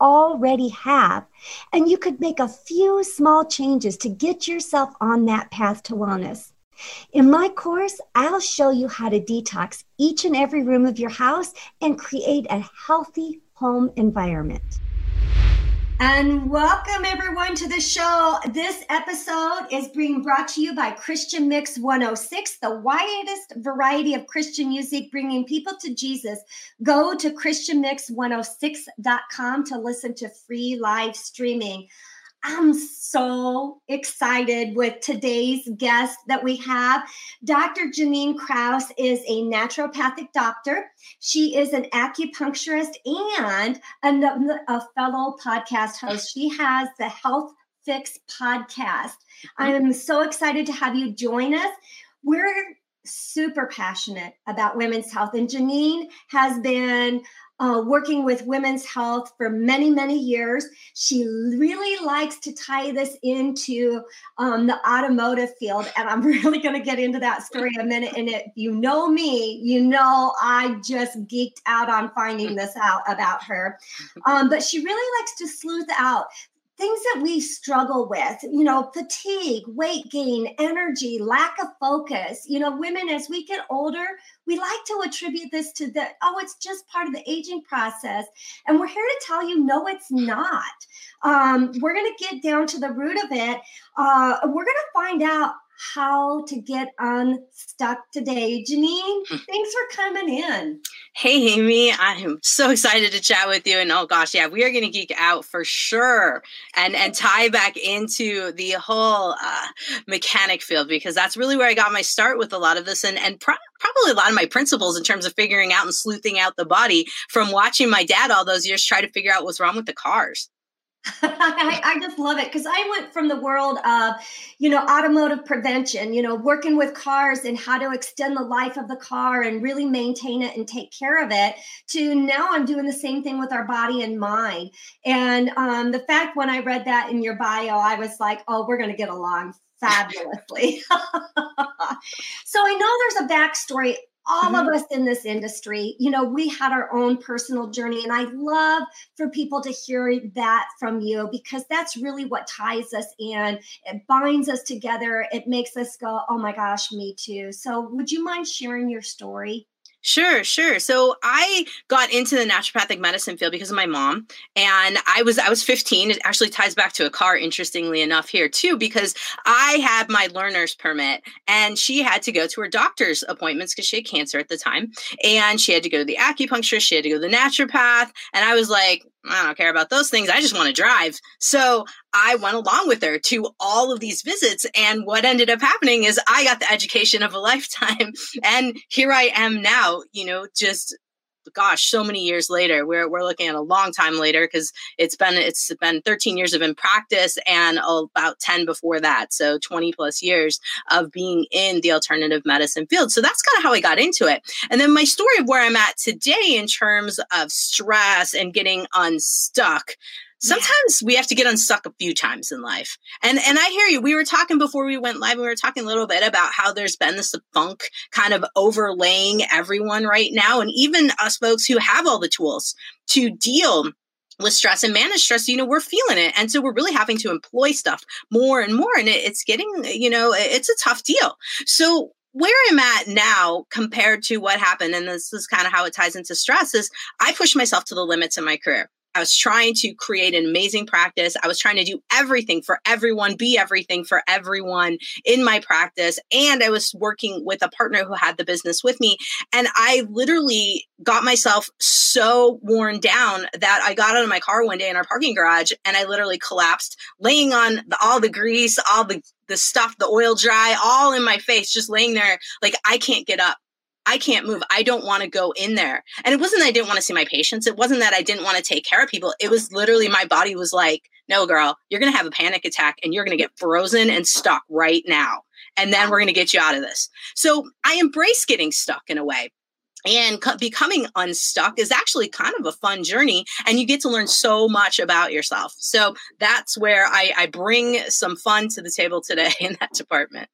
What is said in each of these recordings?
already have. And you could make a few small changes to get yourself on that path to wellness. In my course, I'll show you how to detox each and every room of your house and create a healthy home environment. And welcome everyone to the show. This episode is being brought to you by Christian Mix 106, the widest variety of Christian music bringing people to Jesus. Go to ChristianMix106.com to listen to free live streaming. I'm so excited with today's guest that we have. Dr. Jannine Krause is a naturopathic doctor. She is an acupuncturist and a, a fellow podcast host. She has the Health Fix podcast. I mm-hmm. am so excited to have you join us. We're super passionate about women's health, and Jannine has been uh, working with women's health for many, many years. She really likes to tie this into um, the automotive field. And I'm really going to get into that story in a minute. And if you know me, you know I just geeked out on finding this out about her. Um, but she really likes to sleuth out things that we struggle with, you know, fatigue, weight gain, energy, lack of focus. You know, women, as we get older, we like to attribute this to the, oh, it's just part of the aging process. And we're here to tell you, no, it's not. Um, we're going to get down to the root of it. Uh, we're going to find out how to get unstuck today. Jannine, hmm. thanks for coming in. Hey, Aimee, I am so excited to chat with you. And oh gosh, yeah, we are going to geek out for sure and and tie back into the whole uh, mechanic field because that's really where I got my start with a lot of this and and pro- probably a lot of my principles in terms of figuring out and sleuthing out the body from watching my dad all those years try to figure out what's wrong with the cars. I, I, just love it because I went from the world of, you know, automotive prevention, you know, working with cars and how to extend the life of the car and really maintain it and take care of it, to now I'm doing the same thing with our body and mind. And um, the fact when I read that in your bio, I was like, oh, we're going to get along fabulously. so I know there's a backstory all mm-hmm. of us in this industry, you know, we had our own personal journey. And I love for people to hear that from you because that's really what ties us in. It binds us together. It makes us go, oh my gosh, me too. So, would you mind sharing your story? Sure, sure. So I got into the naturopathic medicine field because of my mom, and I was I was 15. It actually ties back to a car, interestingly enough, here too, because I had my learner's permit, and she had to go to her doctor's appointments because she had cancer at the time, and she had to go to the acupuncturist, she had to go to the naturopath, and I was like, I don't care about those things. I just want to drive. So I went along with her to all of these visits. And what ended up happening is I got the education of a lifetime. And here I am now, you know, just gosh, so many years later. We're we're looking at a long time later because it's been it's been 13 years of in practice and about 10 before that, so 20 plus years of being in the alternative medicine field. So that's kind of how I got into it. And then my story of where I'm at today in terms of stress and getting unstuck sometimes yeah. we have to get unstuck a few times in life. And and I hear you. We were talking before we went live, we were talking a little bit about how there's been this funk kind of overlaying everyone right now. And even us folks who have all the tools to deal with stress and manage stress, you know, we're feeling it. And so we're really having to employ stuff more and more. And it, it's getting, you know, it's a tough deal. So where I'm at now compared to what happened, and this is kind of how it ties into stress, is I push myself to the limits in my career. I was trying to create an amazing practice. I was trying to do everything for everyone, be everything for everyone in my practice. And I was working with a partner who had the business with me. And I literally got myself so worn down that I got out of my car one day in our parking garage and I literally collapsed, laying on the, all the grease, all the, the stuff, the oil dry, all in my face, just laying there like I can't get up. I can't move. I don't want to go in there. And it wasn't that I didn't want to see my patients. It wasn't that I didn't want to take care of people. It was literally my body was like, no, girl, you're going to have a panic attack and you're going to get frozen and stuck right now. And then we're going to get you out of this. So I embrace getting stuck in a way. And co- becoming unstuck is actually kind of a fun journey, and you get to learn so much about yourself. So that's where I, I bring some fun to the table today in that department.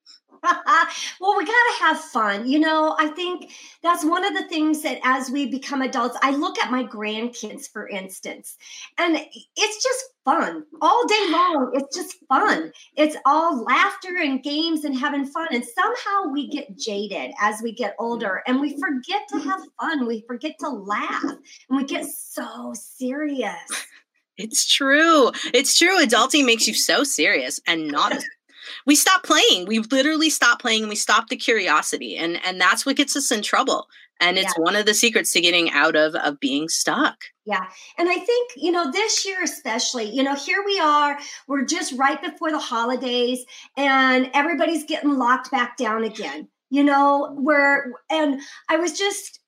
well, we got to have fun. You know, I think that's one of the things that as we become adults, I look at my grandkids, for instance, and it's just fun all day long. It's just fun. It's all laughter and games and having fun. And somehow we get jaded as we get older mm-hmm. and we forget to have fun. We forget to laugh and we get so serious. It's true. It's true. Adulting makes you so serious and not we stop playing. We literally stop playing and we stop the curiosity and and that's what gets us in trouble. And it's yeah. one of the secrets to getting out of of being stuck. Yeah. And i think you know this year especially you know here we are we're just right before the holidays and everybody's getting locked back down again. You know we're and i was just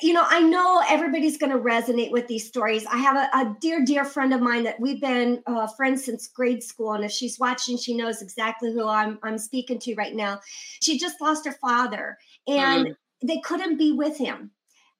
you know, I know everybody's going to resonate with these stories. I have a, a, dear, dear friend of mine that we've been uh, friends since grade school, and if she's watching, she knows exactly who I'm I'm speaking to right now. She just lost her father, and mm. they couldn't be with him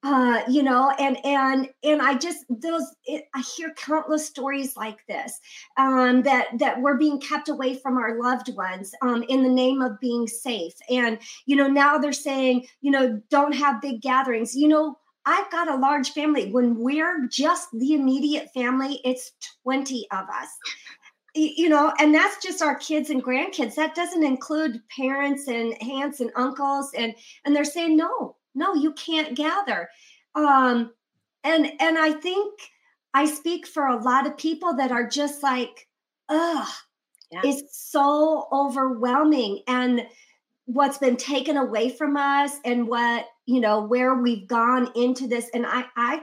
uh, you know, and and and I just those it, I hear countless stories like this um, that that we're being kept away from our loved ones um, in the name of being safe, and you know now they're saying you know don't have big gatherings. You know I've got a large family. When we're just the immediate family, it's twenty of us you know and that's just our kids and grandkids that doesn't include parents and aunts and uncles and and they're saying no no you can't gather um and and i think i speak for a lot of people that are just like ugh yeah. it's so overwhelming and what's been taken away from us and what you know where we've gone into this and i i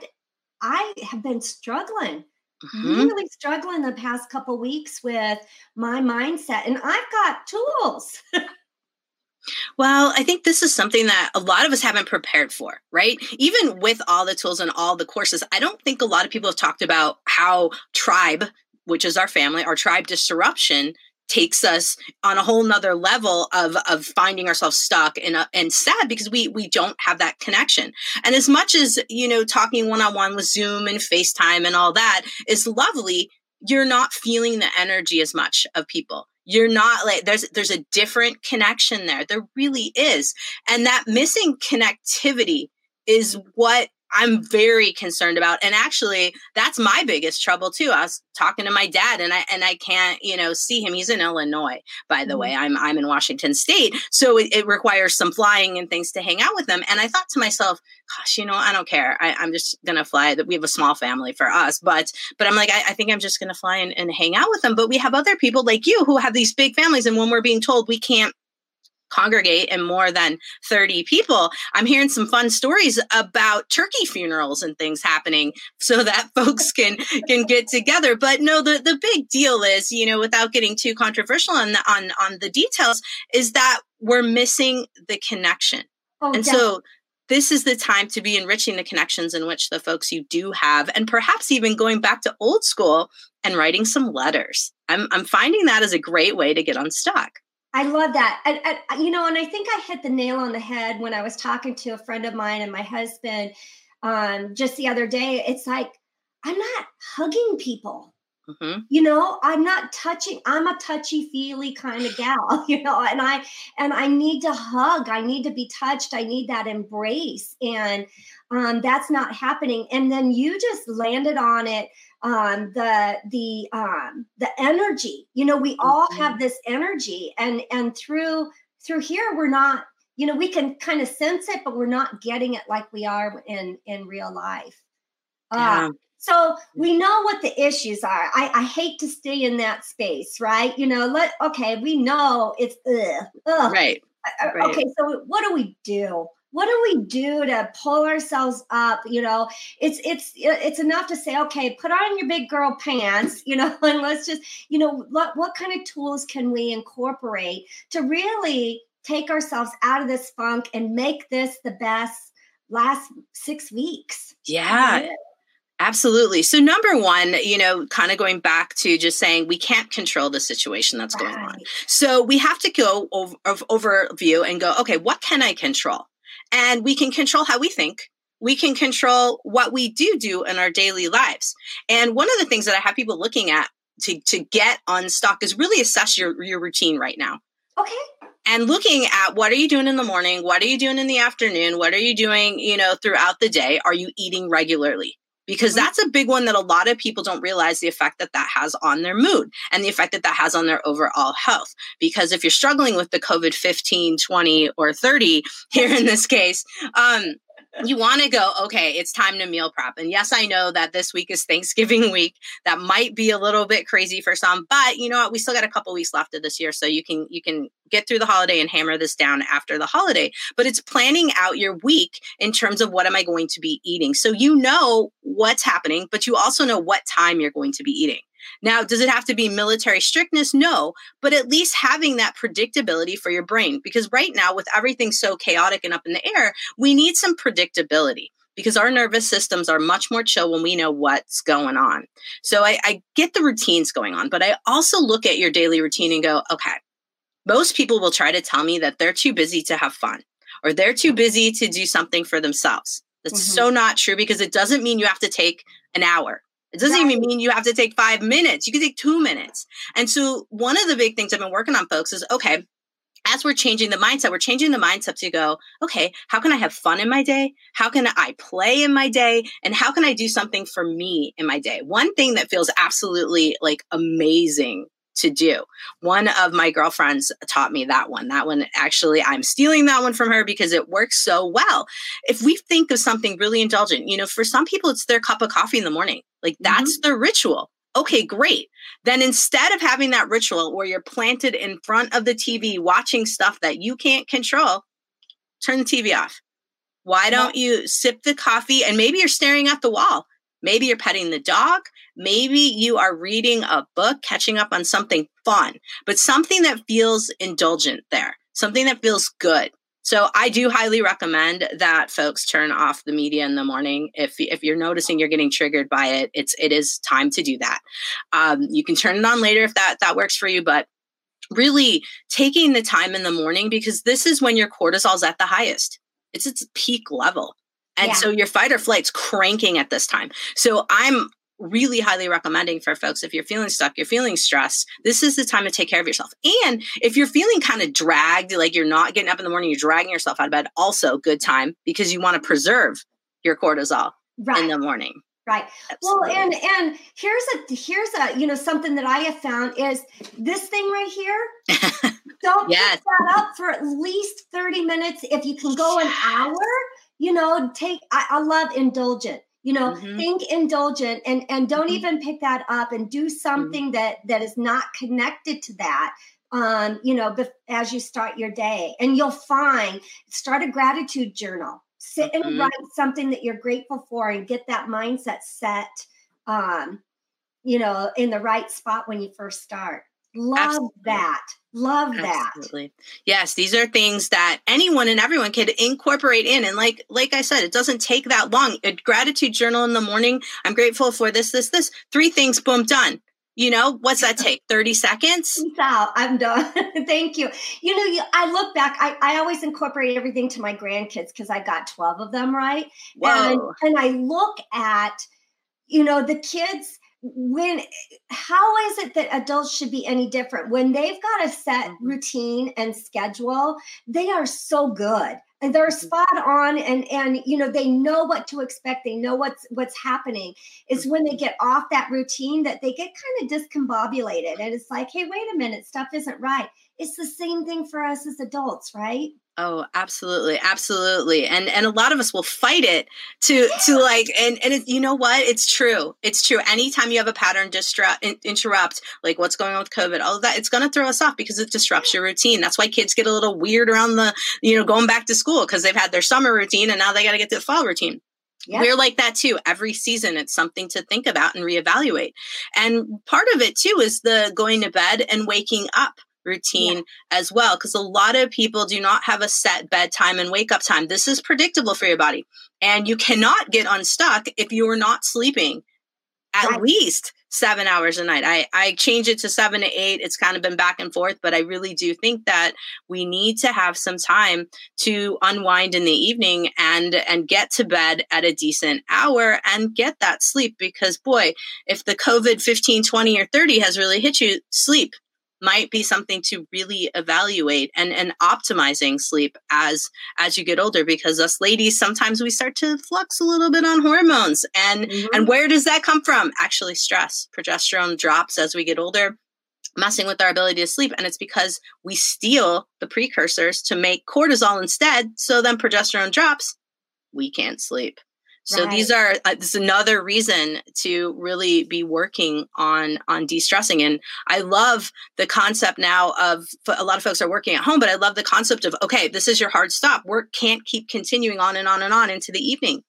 i have been struggling mm-hmm. really struggling the past couple weeks with my mindset and i've got tools Well, I think this is something that a lot of us haven't prepared for, right? Even with all the tools and all the courses, I don't think a lot of people have talked about how tribe, which is our family, our tribe disruption takes us on a whole nother level of of finding ourselves stuck and uh, and sad because we we don't have that connection and as much as you know talking one-on-one with zoom and facetime and all that is lovely you're not feeling the energy as much of people you're not like there's there's a different connection there. There really is. And that missing connectivity is what I'm very concerned about. And actually, that's my biggest trouble too. I was talking to my dad and I and I can't, you know, see him. He's in Illinois, by the mm-hmm. way. I'm I'm in Washington state. So it, it, requires some flying and things to hang out with them. And I thought to myself, gosh, you know, I don't care. I, am just gonna fly. That we have a small family for us, but but I'm like, I, I think I'm just gonna fly and, and hang out with them. But we have other people like you who have these big families, and when we're being told we can't congregate in more than 30 people i'm hearing some fun stories about turkey funerals and things happening so that folks can can get together. But no the the big deal is you know without getting too controversial on the, on on the details is that we're missing the connection. Oh, and so this is the time to be enriching the connections in which the folks you do have and perhaps even going back to old school and writing some letters. I'm, I'm finding that as a great way to get unstuck I love that. And, and, you know, and I think I hit the nail on the head when I was talking to a friend of mine and my husband um, just the other day. It's like, I'm not hugging people. Mm-hmm. You know, I'm not touching. I'm a touchy feely kind of gal, you know, and I and I need to hug. I need to be touched. I need that embrace, and um, that's not happening. And then you just landed on it um, the the um, the energy. You know, we all mm-hmm. have this energy, and and through through here, we're not. You know, we can kind of sense it, but we're not getting it like we are in in real life. Yeah. So we know what the issues are. I, I hate to stay in that space, right? You know, let okay, we know it's ugh, ugh. Right. Uh, uh, right. Okay, so what do we do? What do we do to pull ourselves up? You know, it's it's uh, it's enough to say, okay, put on your big girl pants, you know, and let's just, you know, what what kind of tools can we incorporate to really take ourselves out of this funk and make this the best last six weeks? Yeah. Absolutely. So, number one, you know, kind of going back to just saying we can't control the situation that's right. going on. So, we have to go over, overview and go, okay, what can I control? And we can control how we think. We can control what we do do in our daily lives. And one of the things that I have people looking at to, to get unstuck is really assess your, your routine right now. Okay and looking at what are you doing in the morning what are you doing in the afternoon what are you doing you know throughout the day are you eating regularly because mm-hmm. that's a big one that a lot of people don't realize the effect that that has on their mood and the effect that that has on their overall health. Because if you're struggling with the COVID 15, 20, or 30 here in this case, um, you want to go, okay, it's time to meal prep. And yes, I know that this week is Thanksgiving week. That might be a little bit crazy for some, but you know what? We still got a couple weeks left of this year. So you can you can get through the holiday and hammer this down after the holiday. But it's planning out your week in terms of what am I going to be eating. So you know what's happening, but you also know what time you're going to be eating. Now, does it have to be military strictness? No, but at least having that predictability for your brain. Because right now, with everything so chaotic and up in the air, we need some predictability because our nervous systems are much more chill when we know what's going on. So I, I get the routines going on, but I also look at your daily routine and go, okay, most people will try to tell me that they're too busy to have fun or they're too busy to do something for themselves. That's mm-hmm. so not true because it doesn't mean you have to take an hour. It doesn't right. even mean you have to take five minutes. You can take two minutes. And so, one of the big things I've been working on, folks, is okay, as we're changing the mindset, we're changing the mindset to go, okay, how can I have fun in my day? How can I play in my day? And how can I do something for me in my day? One thing that feels absolutely like amazing to do. One of my girlfriends taught me that one. That one, actually, I'm stealing that one from her because it works so well. If we think of something really indulgent, you know, for some people, it's their cup of coffee in the morning. Like that's mm-hmm. the ritual. Okay, great. Then instead of having that ritual where you're planted in front of the TV watching stuff that you can't control, turn the TV off. Why don't you sip the coffee and maybe you're staring at the wall? Maybe you're petting the dog. Maybe you are reading a book, catching up on something fun, but something that feels indulgent there, something that feels good. So I do highly recommend that folks turn off the media in the morning. If if you're noticing you're getting triggered by it, it's it is time to do that. Um, you can turn it on later if that that works for you, but really taking the time in the morning because this is when your cortisol is at the highest. It's its peak level. And yeah. so your fight or flight's cranking at this time. So I'm really highly recommending for folks if you're feeling stuck, you're feeling stressed, this is the time to take care of yourself. And if you're feeling kind of dragged, like you're not getting up in the morning, you're dragging yourself out of bed, also good time because you want to preserve your cortisol right. in the morning. Right. Absolutely. Well, and and here's a here's a you know something that I have found is this thing right here. Don't yes. pick that up for at least 30 minutes. If you can go an hour, you know, take I, I love indulgent you know mm-hmm. think indulgent and and don't mm-hmm. even pick that up and do mm-hmm. something mm-hmm. that that is not connected to that um you know bef- as you start your day and you'll find start a gratitude journal sit and mm-hmm. write something that you're grateful for and get that mindset set um you know in the right spot when you first start love Absolutely. that Love that. Absolutely. Yes, these are things that anyone and everyone could incorporate in. And like like I said, it doesn't take that long. A gratitude journal in the morning. I'm grateful for this, this, this. Three things, boom, done. You know, what's that take? 30 seconds? Out. I'm done. Thank you. You know, you, I look back, I, I always incorporate everything to my grandkids because I got 12 of them, right? Whoa. And, and I look at, you know, the kids when how is it that adults should be any different? When they've got a set mm-hmm. routine and schedule they are so good. And they're mm-hmm. spot on and and you know they know what to expect. They know what's what's happening. It's when they get off that routine that they get kind of discombobulated and it's like hey wait a minute stuff isn't right. It's the same thing for us as adults right Oh, absolutely, absolutely, and and a lot of us will fight it to to like and and it, you know what? It's true. It's true. Anytime you have a pattern disrupt interrupt, like what's going on with COVID, all of that, it's going to throw us off because it disrupts your routine. That's why kids get a little weird around the you know going back to school because they've had their summer routine and now they got to get to the fall routine. Yep. We're like that too. Every season, it's something to think about and reevaluate. And part of it too is the going to bed and waking up routine yeah. as well because a lot of people do not have a set bedtime and wake up time this is predictable for your body and you cannot get unstuck if you are not sleeping at right. least seven hours a night i i change it to seven to eight it's kind of been back and forth but i really do think that we need to have some time to unwind in the evening and and get to bed at a decent hour and get that sleep because boy if the covid 15 20 or 30 has really hit you sleep might be something to really evaluate and and optimizing sleep as as you get older because us ladies sometimes we start to flux a little bit on hormones. And mm-hmm. and where does that come from? Actually stress. Progesterone drops as we get older messing with our ability to sleep. And it's because we steal the precursors to make cortisol instead. So then progesterone drops. We can't sleep so right. these are uh, this is another reason to really be working on on de-stressing. And I love the concept now of a lot of folks are working at home, but I love the concept of okay, this is your hard stop. Work can't keep continuing on and on and on into the evening.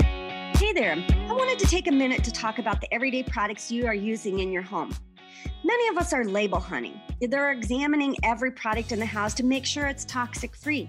Hey there. I wanted to take a minute to talk about the everyday products you are using in your home. Many of us are label hunting. They're examining every product in the house to make sure it's toxic free.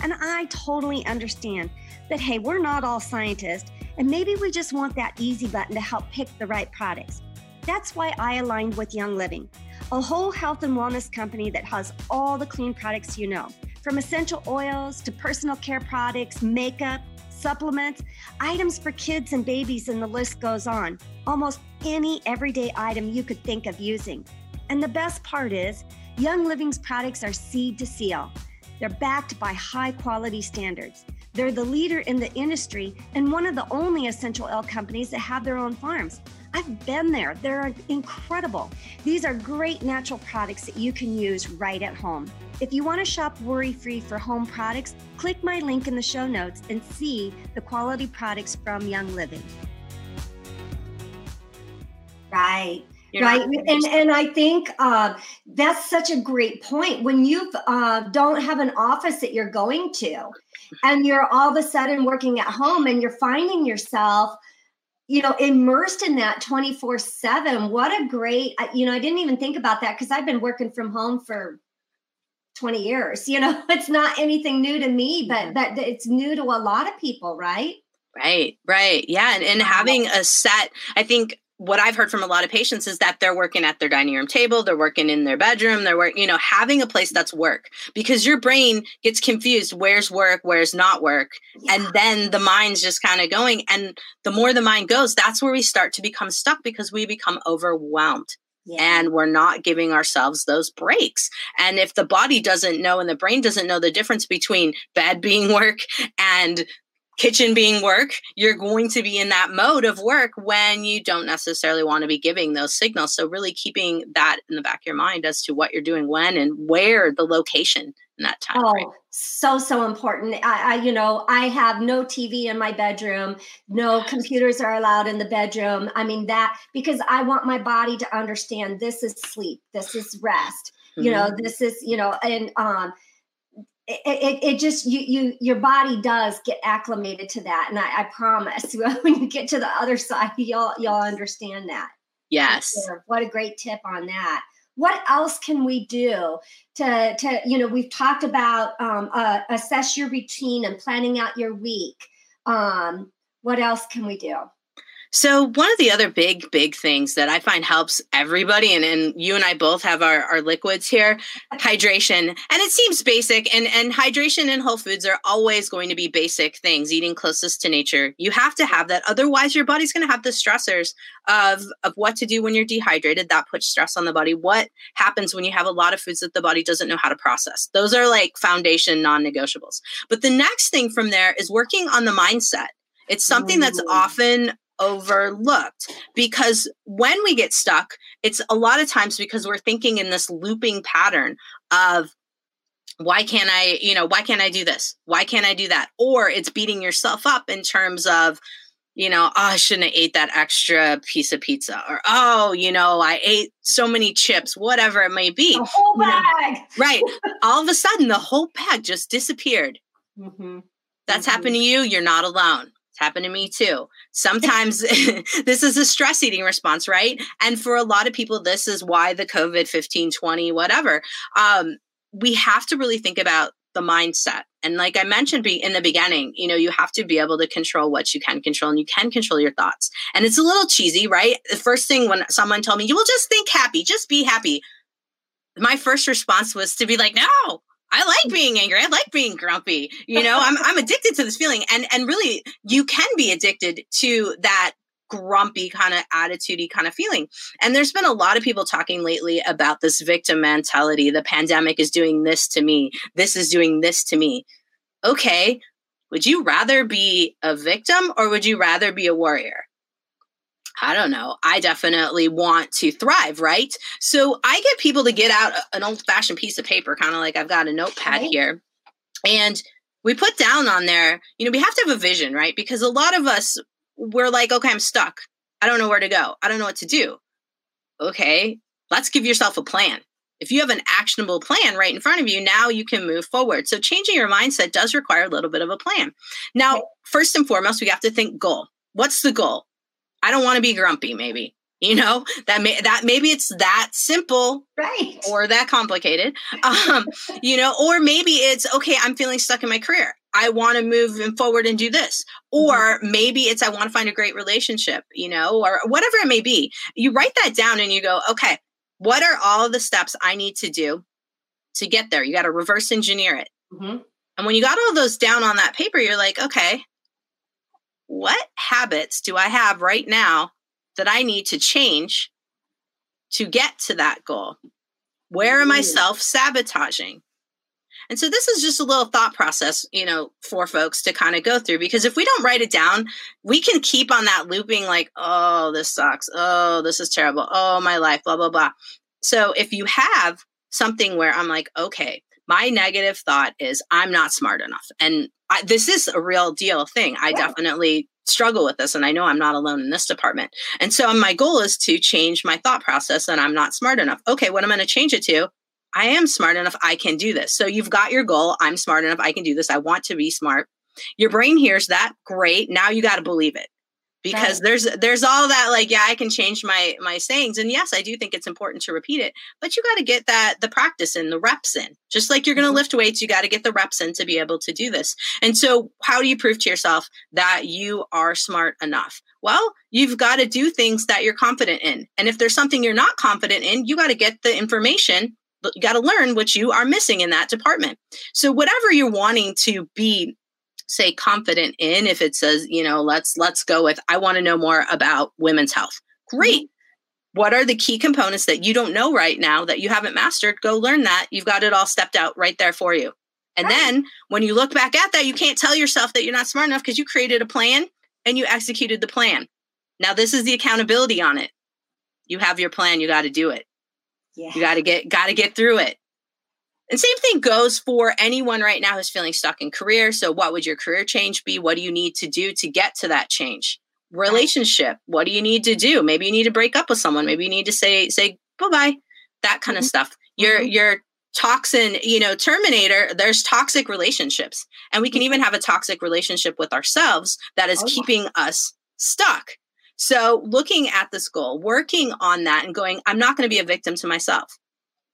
And I totally understand that, hey, we're not all scientists, and maybe we just want that easy button to help pick the right products. That's why I aligned with Young Living, a whole health and wellness company that has all the clean products you know, from essential oils to personal care products, makeup, supplements, items for kids and babies, and the list goes on. Almost any everyday item you could think of using. And the best part is, Young Living's products are seed to seal. They're backed by high quality standards. They're the leader in the industry and one of the only essential oil companies that have their own farms. I've been there. They're incredible. These are great natural products that you can use right at home. If you want to shop worry free for home products, click my link in the show notes and see the quality products from Young Living. Right. You're right and and i think uh, that's such a great point when you uh, don't have an office that you're going to and you're all of a sudden working at home and you're finding yourself you know immersed in that 24 7 what a great you know i didn't even think about that because i've been working from home for 20 years you know it's not anything new to me but but it's new to a lot of people right? Right right yeah and, and having a set i think what I've heard from a lot of patients is that they're working at their dining room table, they're working in their bedroom, they're working, you know, having a place that's work because your brain gets confused where's work, where's not work. Yeah. And then the mind's just kind of going. And the more the mind goes, that's where we start to become stuck because we become overwhelmed. Yeah. And we're not giving ourselves those breaks. And if the body doesn't know and the brain doesn't know the difference between bed being work and kitchen being work, you're going to be in that mode of work when you don't necessarily want to be giving those signals. So, really keeping that in the back of your mind as to what you're doing when and where the location in that time. Oh, frame. so, so important. I, I, you know, I have no TV in my bedroom, no computers are allowed in the bedroom. I mean, that because I want my body to understand this is sleep, this is rest. Mm-hmm. You know, mm-hmm. this is, you know, and, um, it, it, it, just you you your body does get acclimated to that. And i, I promise when you get to the other side y'all you'll understand that. Yes. What a great tip on that. What else can we do to to you know we've talked about um, uh, assess your routine and planning out your week. Um, what else can we do so one of the other big, big things that I find helps everybody, and, and you and I both have our, our liquids here, hydration. And it seems basic, and, and hydration and whole foods are always going to be basic things, eating closest to nature. You have to have that. Otherwise, your body's going to have the stressors of, of what to do when you're dehydrated. That puts stress on the body. What happens when you have a lot of foods that the body doesn't know how to process? Those are like foundation non negotiables. But the next thing from there is working on the mindset. It's something that's often overlooked because when we get stuck, it's a lot of times because we're thinking in this looping pattern of why can't I, you know, why can't I do this? Why can't I do that? Or it's beating yourself up in terms of, you know, oh, I shouldn't have ate that extra piece of pizza, or oh, you know, I ate so many chips, whatever it may be. A whole bag. right. All of a sudden, the whole bag just disappeared. Mm-hmm. That's mm-hmm. happened to you. You're not alone. It's happened to me too. Sometimes this is a stress eating response, right? And for a lot of people, this is why the COVID 15, 20, whatever. Um, we have to really think about the mindset. And like I mentioned in the beginning, you know, you have to be able to control what you can control and you can control your thoughts. And it's a little cheesy, right? The first thing when someone told me, you will just think happy, just be happy. My first response was to be like, no, I like being angry. I like being grumpy. You know, I'm I'm addicted to this feeling. And and really you can be addicted to that grumpy kind of attitudey kind of feeling. And there's been a lot of people talking lately about this victim mentality. The pandemic is doing this to me. This is doing this to me. Okay, would you rather be a victim or would you rather be a warrior? I don't know. I definitely want to thrive, right? So I get people to get out an old fashioned piece of paper, kind of like I've got a notepad right. here. And we put down on there, you know, we have to have a vision, right? Because a lot of us, we're like, okay, I'm stuck. I don't know where to go. I don't know what to do. Okay, let's give yourself a plan. If you have an actionable plan right in front of you, now you can move forward. So changing your mindset does require a little bit of a plan. Now, first and foremost, we have to think goal. What's the goal? I don't want to be grumpy, maybe. You know, that may that maybe it's that simple. Right. Or that complicated. Um, you know, or maybe it's okay, I'm feeling stuck in my career. I want to move forward and do this. Or mm-hmm. maybe it's I want to find a great relationship, you know, or whatever it may be. You write that down and you go, okay, what are all the steps I need to do to get there? You got to reverse engineer it. Mm-hmm. And when you got all those down on that paper, you're like, okay, what habits do I have right now that I need to change to get to that goal? Where am I mm. self sabotaging? And so this is just a little thought process, you know, for folks to kind of go through because if we don't write it down, we can keep on that looping like, oh, this sucks. Oh, this is terrible. Oh, my life, blah, blah, blah. So if you have something where I'm like, okay, my negative thought is I'm not smart enough. And I, this is a real deal thing. I yeah. definitely struggle with this and I know I'm not alone in this department. And so my goal is to change my thought process and I'm not smart enough. Okay, what I'm going to change it to? I am smart enough. I can do this. So you've got your goal. I'm smart enough. I can do this. I want to be smart. Your brain hears that. Great. Now you got to believe it because right. there's there's all that like yeah i can change my my sayings and yes i do think it's important to repeat it but you got to get that the practice in the reps in just like you're going to mm-hmm. lift weights you got to get the reps in to be able to do this and so how do you prove to yourself that you are smart enough well you've got to do things that you're confident in and if there's something you're not confident in you got to get the information but you got to learn what you are missing in that department so whatever you're wanting to be say confident in if it says you know let's let's go with i want to know more about women's health. Great. Mm-hmm. what are the key components that you don't know right now that you haven't mastered? Go learn that. You've got it all stepped out right there for you. And right. then when you look back at that you can't tell yourself that you're not smart enough because you created a plan and you executed the plan. Now this is the accountability on it. You have your plan. You got to do it. Yeah. you got to get got to get through it and same thing goes for anyone right now who's feeling stuck in career. So, what would your career change be? What do you need to do to get to that change? Relationship. What do you need to do? Maybe you need to break up with someone. Maybe you need to say say bye bye. That kind mm-hmm. of stuff. Your mm-hmm. your toxin, you know, terminator. There's toxic relationships, and we can even have a toxic relationship with ourselves that is oh, keeping us stuck. So, looking at this goal, working on that, and going, I'm not going to be a victim to myself.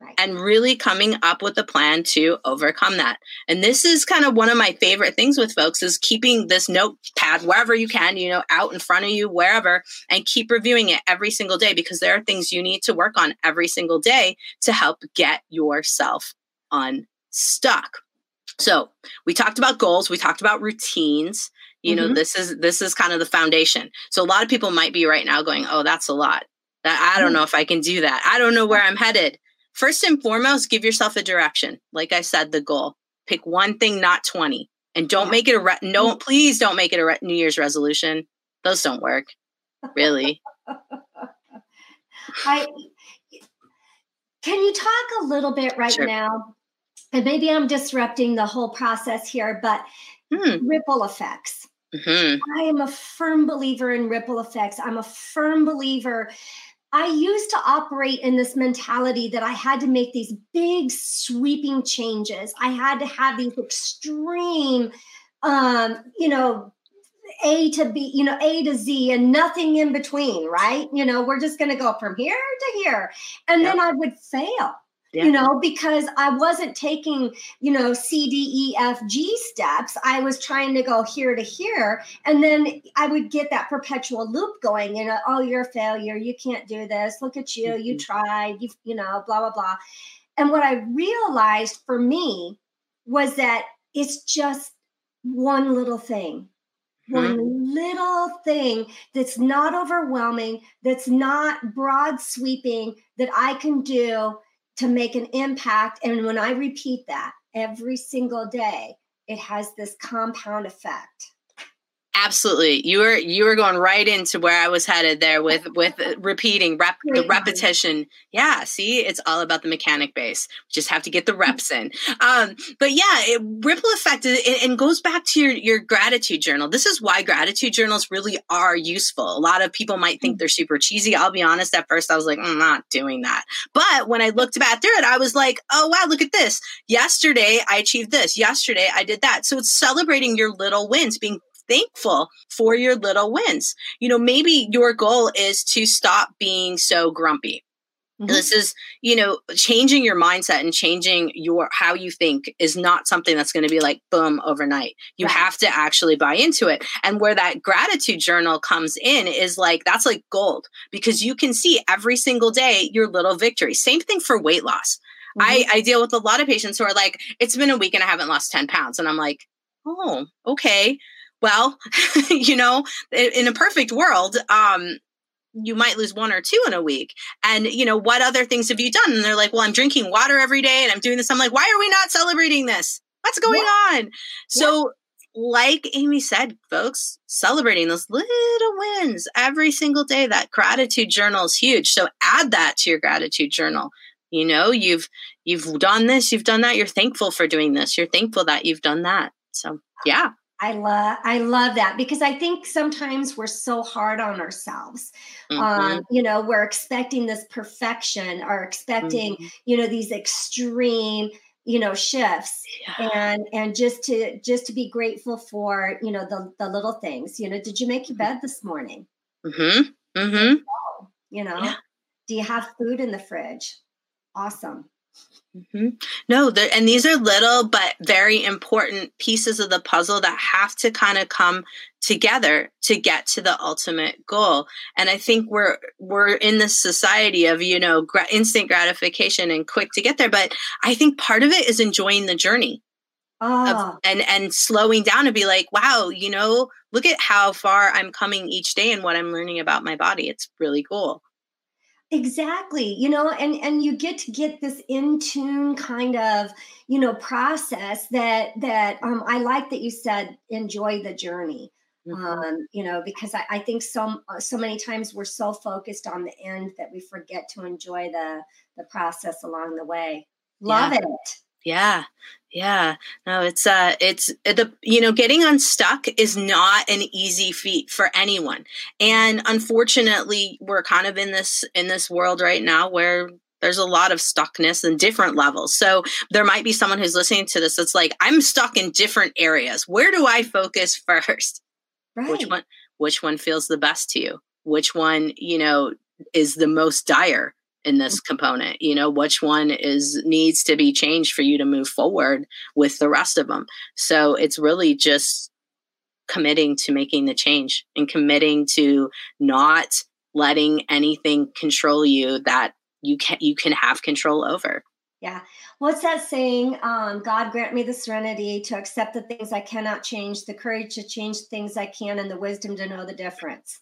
Right. And really coming up with a plan to overcome that. And this is kind of one of my favorite things with folks is keeping this notepad wherever you can, you know, out in front of you, wherever, and keep reviewing it every single day because there are things you need to work on every single day to help get yourself unstuck. So we talked about goals, we talked about routines. You know, mm-hmm. this is this is kind of the foundation. So a lot of people might be right now going, "Oh, that's a lot. That I don't know if I can do that. I don't know where I'm headed." First and foremost, give yourself a direction. Like I said, the goal. Pick one thing, not 20. And don't make it a re- no, please don't make it a re- New Year's resolution. Those don't work. Really. I can you talk a little bit right sure. now and maybe I'm disrupting the whole process here, but hmm. ripple effects. Mm-hmm. I am a firm believer in ripple effects. I'm a firm believer. I used to operate in this mentality that I had to make these big sweeping changes. I had to have these extreme, um, you know, A to B, you know, A to Z and nothing in between, right? You know, we're just going to go from here to here. And yep. then I would fail yeah. you know, because I wasn't taking, you know, C, D, E, F, G steps. I was trying to go here to here. And then I would get that perpetual loop going, you know, oh, you're a failure. You can't do this. Look at you. You mm-hmm. tried, you, you know, blah, blah, blah. And what I realized for me was that it's just one little thing one mm-hmm. little thing that's not overwhelming, that's not broad sweeping, that I can do to make an impact. And when I repeat that every single day, it has this compound effect absolutely. You were you were going right into where i was headed there with with repeating rep the repetition. Yeah see it's all about the mechanic base. We just have to get the reps in. Um but yeah it ripple effect and, and goes back to your your gratitude journal. This is why gratitude journals really are useful. A lot of people might think mm. they're super cheesy. I'll be honest at first i was like i'm not doing that. But when i looked back through it i was like oh wow look at this. Yesterday i achieved this. Yesterday i did that. So it's celebrating your little wins being thankful for your little wins. You know, maybe your goal is to stop being so grumpy. Mm-hmm. This is, you know, changing your mindset and changing your how you think is not something that's going to be like boom overnight. You right. have to actually buy into it. And where that gratitude journal comes in is like that's like gold because you can see every single day your little victory. Same thing for weight loss. Mm-hmm. I, I deal with a lot of patients who are like, it's been a week and I haven't lost 10 pounds. And I'm like, oh, okay well, you know, in a perfect world, um, you might lose one or two in a week. And, you know, what other things have you done? And they're like, well, I'm drinking water every day and I'm doing this. I'm like, why are we not celebrating this? What's going on? So, like Aimee said, folks, celebrating those little wins every single day. That gratitude journal is huge. So add that to your gratitude journal. You know, you've you've done this, you've done that. You're thankful for doing this. You're thankful that you've done that. So yeah. I love I love that because I think sometimes we're so hard on ourselves. Mm-hmm. Um, you know, we're expecting this perfection or expecting, mm-hmm. you know, these extreme, you know, shifts yeah. and and just to just to be grateful for, you know, the the little things. You know, did you make your bed this morning? Mhm. Mhm. You know, yeah. do you have food in the fridge? Awesome. Mm-hmm. No, and these are little but very important pieces of the puzzle that have to kind of come together to get to the ultimate goal. And I think we're we're in this society of you know gra- instant gratification and quick to get there, but I think part of it is enjoying the journey. Oh. Of, ah. and and slowing down and be like, wow, you know, look at how far I'm coming each day and what I'm learning about my body. It's really cool exactly you know and and you get to get this in tune kind of you know process that that um i like that you said enjoy the journey mm-hmm. um you know because I, I think so so many times we're so focused on the end that we forget to enjoy the the process along the way love yeah. it yeah yeah no it's uh it's uh, the you know getting unstuck is not an easy feat for anyone and unfortunately we're kind of in this in this world right now where there's a lot of stuckness in different levels. So there might be someone who's listening to this that's like, I'm stuck in different areas. Where do I focus first? Right. Which one which one feels the best to you? Which one, you know, is the most dire? In this component you know which one is needs to be changed for you to move forward with the rest of them so it's really just committing to making the change and committing to not letting anything control you that you can you can have control over. Yeah. What's that saying? Um, god grant me the serenity to accept the things i cannot change the courage to change things i can and the wisdom to know the difference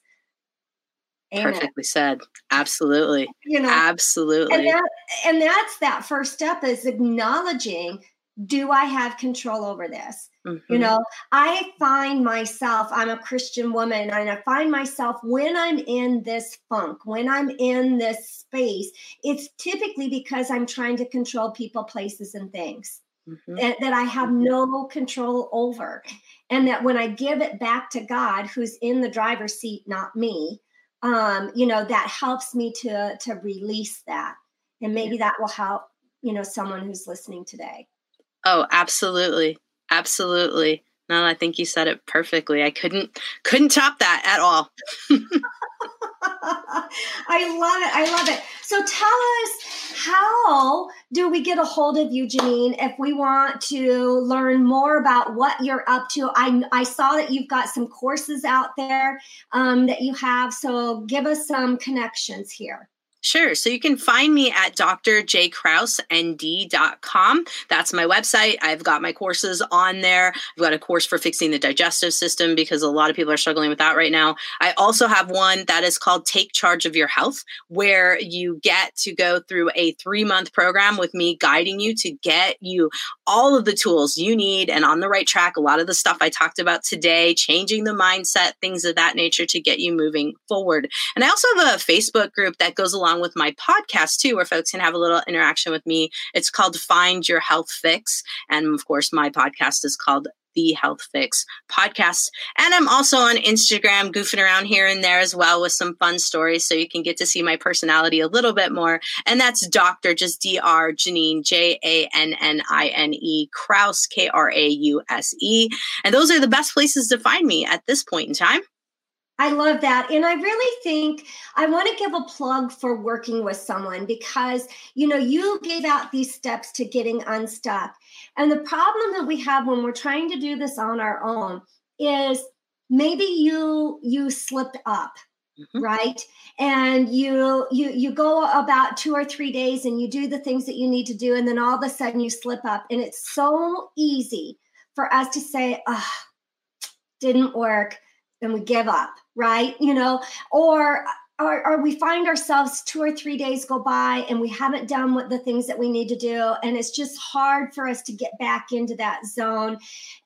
Amen. Perfectly said. Absolutely. You know, absolutely. And, that, and that's that first step is acknowledging do I have control over this? Mm-hmm. You know, I find myself, I'm a Christian woman, and I find myself when I'm in this funk, when I'm in this space, it's typically because I'm trying to control people, places, and things. mm-hmm. that, that I have no control over. And that when I give it back to God, who's in the driver's seat, not me, um, you know, that helps me to to release that. And maybe that will help, you know, someone who's listening today. Oh, absolutely. Absolutely. No, I think you said it perfectly. I couldn't couldn't top that at all. I love it. I love it. So tell us how do we get a hold of you, Jannine, if we want to learn more about what you're up to? I, I saw that you've got some courses out there um, that you have. So give us some connections here. Sure. So you can find me at drjkrausend.com. That's my website. I've got my courses on there. I've got a course for fixing the digestive system because a lot of people are struggling with that right now. I also have one that is called Take Charge of Your Health, where you get to go through a three month program with me guiding you to get you all of the tools you need and on the right track. A lot of the stuff I talked about today, changing the mindset, things of that nature to get you moving forward. And I also have a Facebook group that goes along along with my podcast too, where folks can have a little interaction with me. It's called Find Your Health Fix. And of course, my podcast is called the Health Fix podcast. And I'm also on Instagram, goofing around here and there as well with some fun stories. So you can get to see my personality a little bit more. And that's Dr. just Dr. Jannine, J A N N I N E, Krause, K R A U S E. And those are the best places to find me at this point in time. I love that. And I really think I want to give a plug for working with someone because, you know, you gave out these steps to getting unstuck. And the problem that we have when we're trying to do this on our own is maybe you you slipped up. Mm-hmm. right and you you you go about two or three days and you do the things that you need to do and then all of a sudden you slip up and it's so easy for us to say oh didn't work and we give up right? You know, or or, or, we find ourselves two or three days go by and we haven't done what the things that we need to do and it's just hard for us to get back into that zone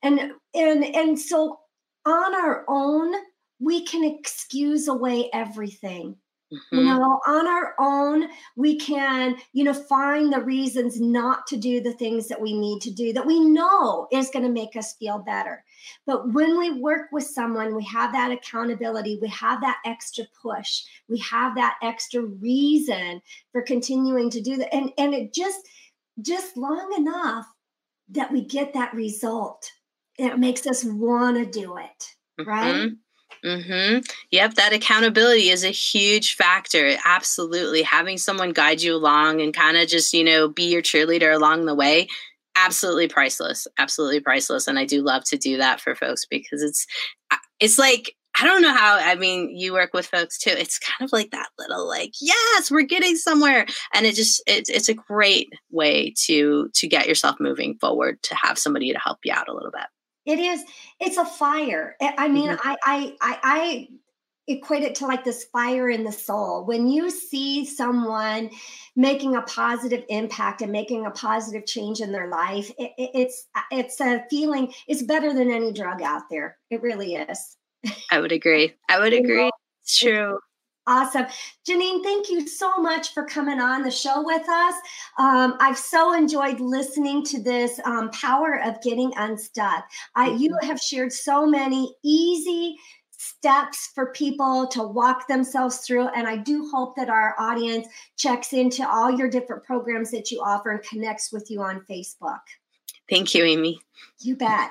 and and and so on our own we can excuse away everything Mm-hmm. You know, on our own, we can, you know, find the reasons not to do the things that we need to do that we know is going to make us feel better. But when we work with someone, we have that accountability, we have that extra push, we have that extra reason for continuing to do that. And, and it just, just long enough that we get that result. It makes us want to do it, right? Mm-hmm. Yep, that accountability is a huge factor. Absolutely. Having someone guide you along and kind of just, you know, be your cheerleader along the way, absolutely priceless. Absolutely priceless. And I do love to do that for folks because it's it's like I don't know how I mean you work with folks too. It's kind of like that little like, yes, we're getting somewhere. And it just it's it's a great way to to get yourself moving forward to have somebody to help you out a little bit. It is. It's a fire. I mean, mm-hmm. I, I, I, I equate it to like this fire in the soul. When you see someone making a positive impact and making a positive change in their life, it, it, it's it's a feeling. It's better than any drug out there. It really is. I would agree. I would agree. It's true. Awesome. Jannine, thank you so much for coming on the show with us. Um, I've so enjoyed listening to this um, power of getting unstuck. I, you have shared so many easy steps for people to walk themselves through. And I do hope that our audience checks into all your different programs that you offer and connects with you on Facebook. Thank you, Aimee. You bet.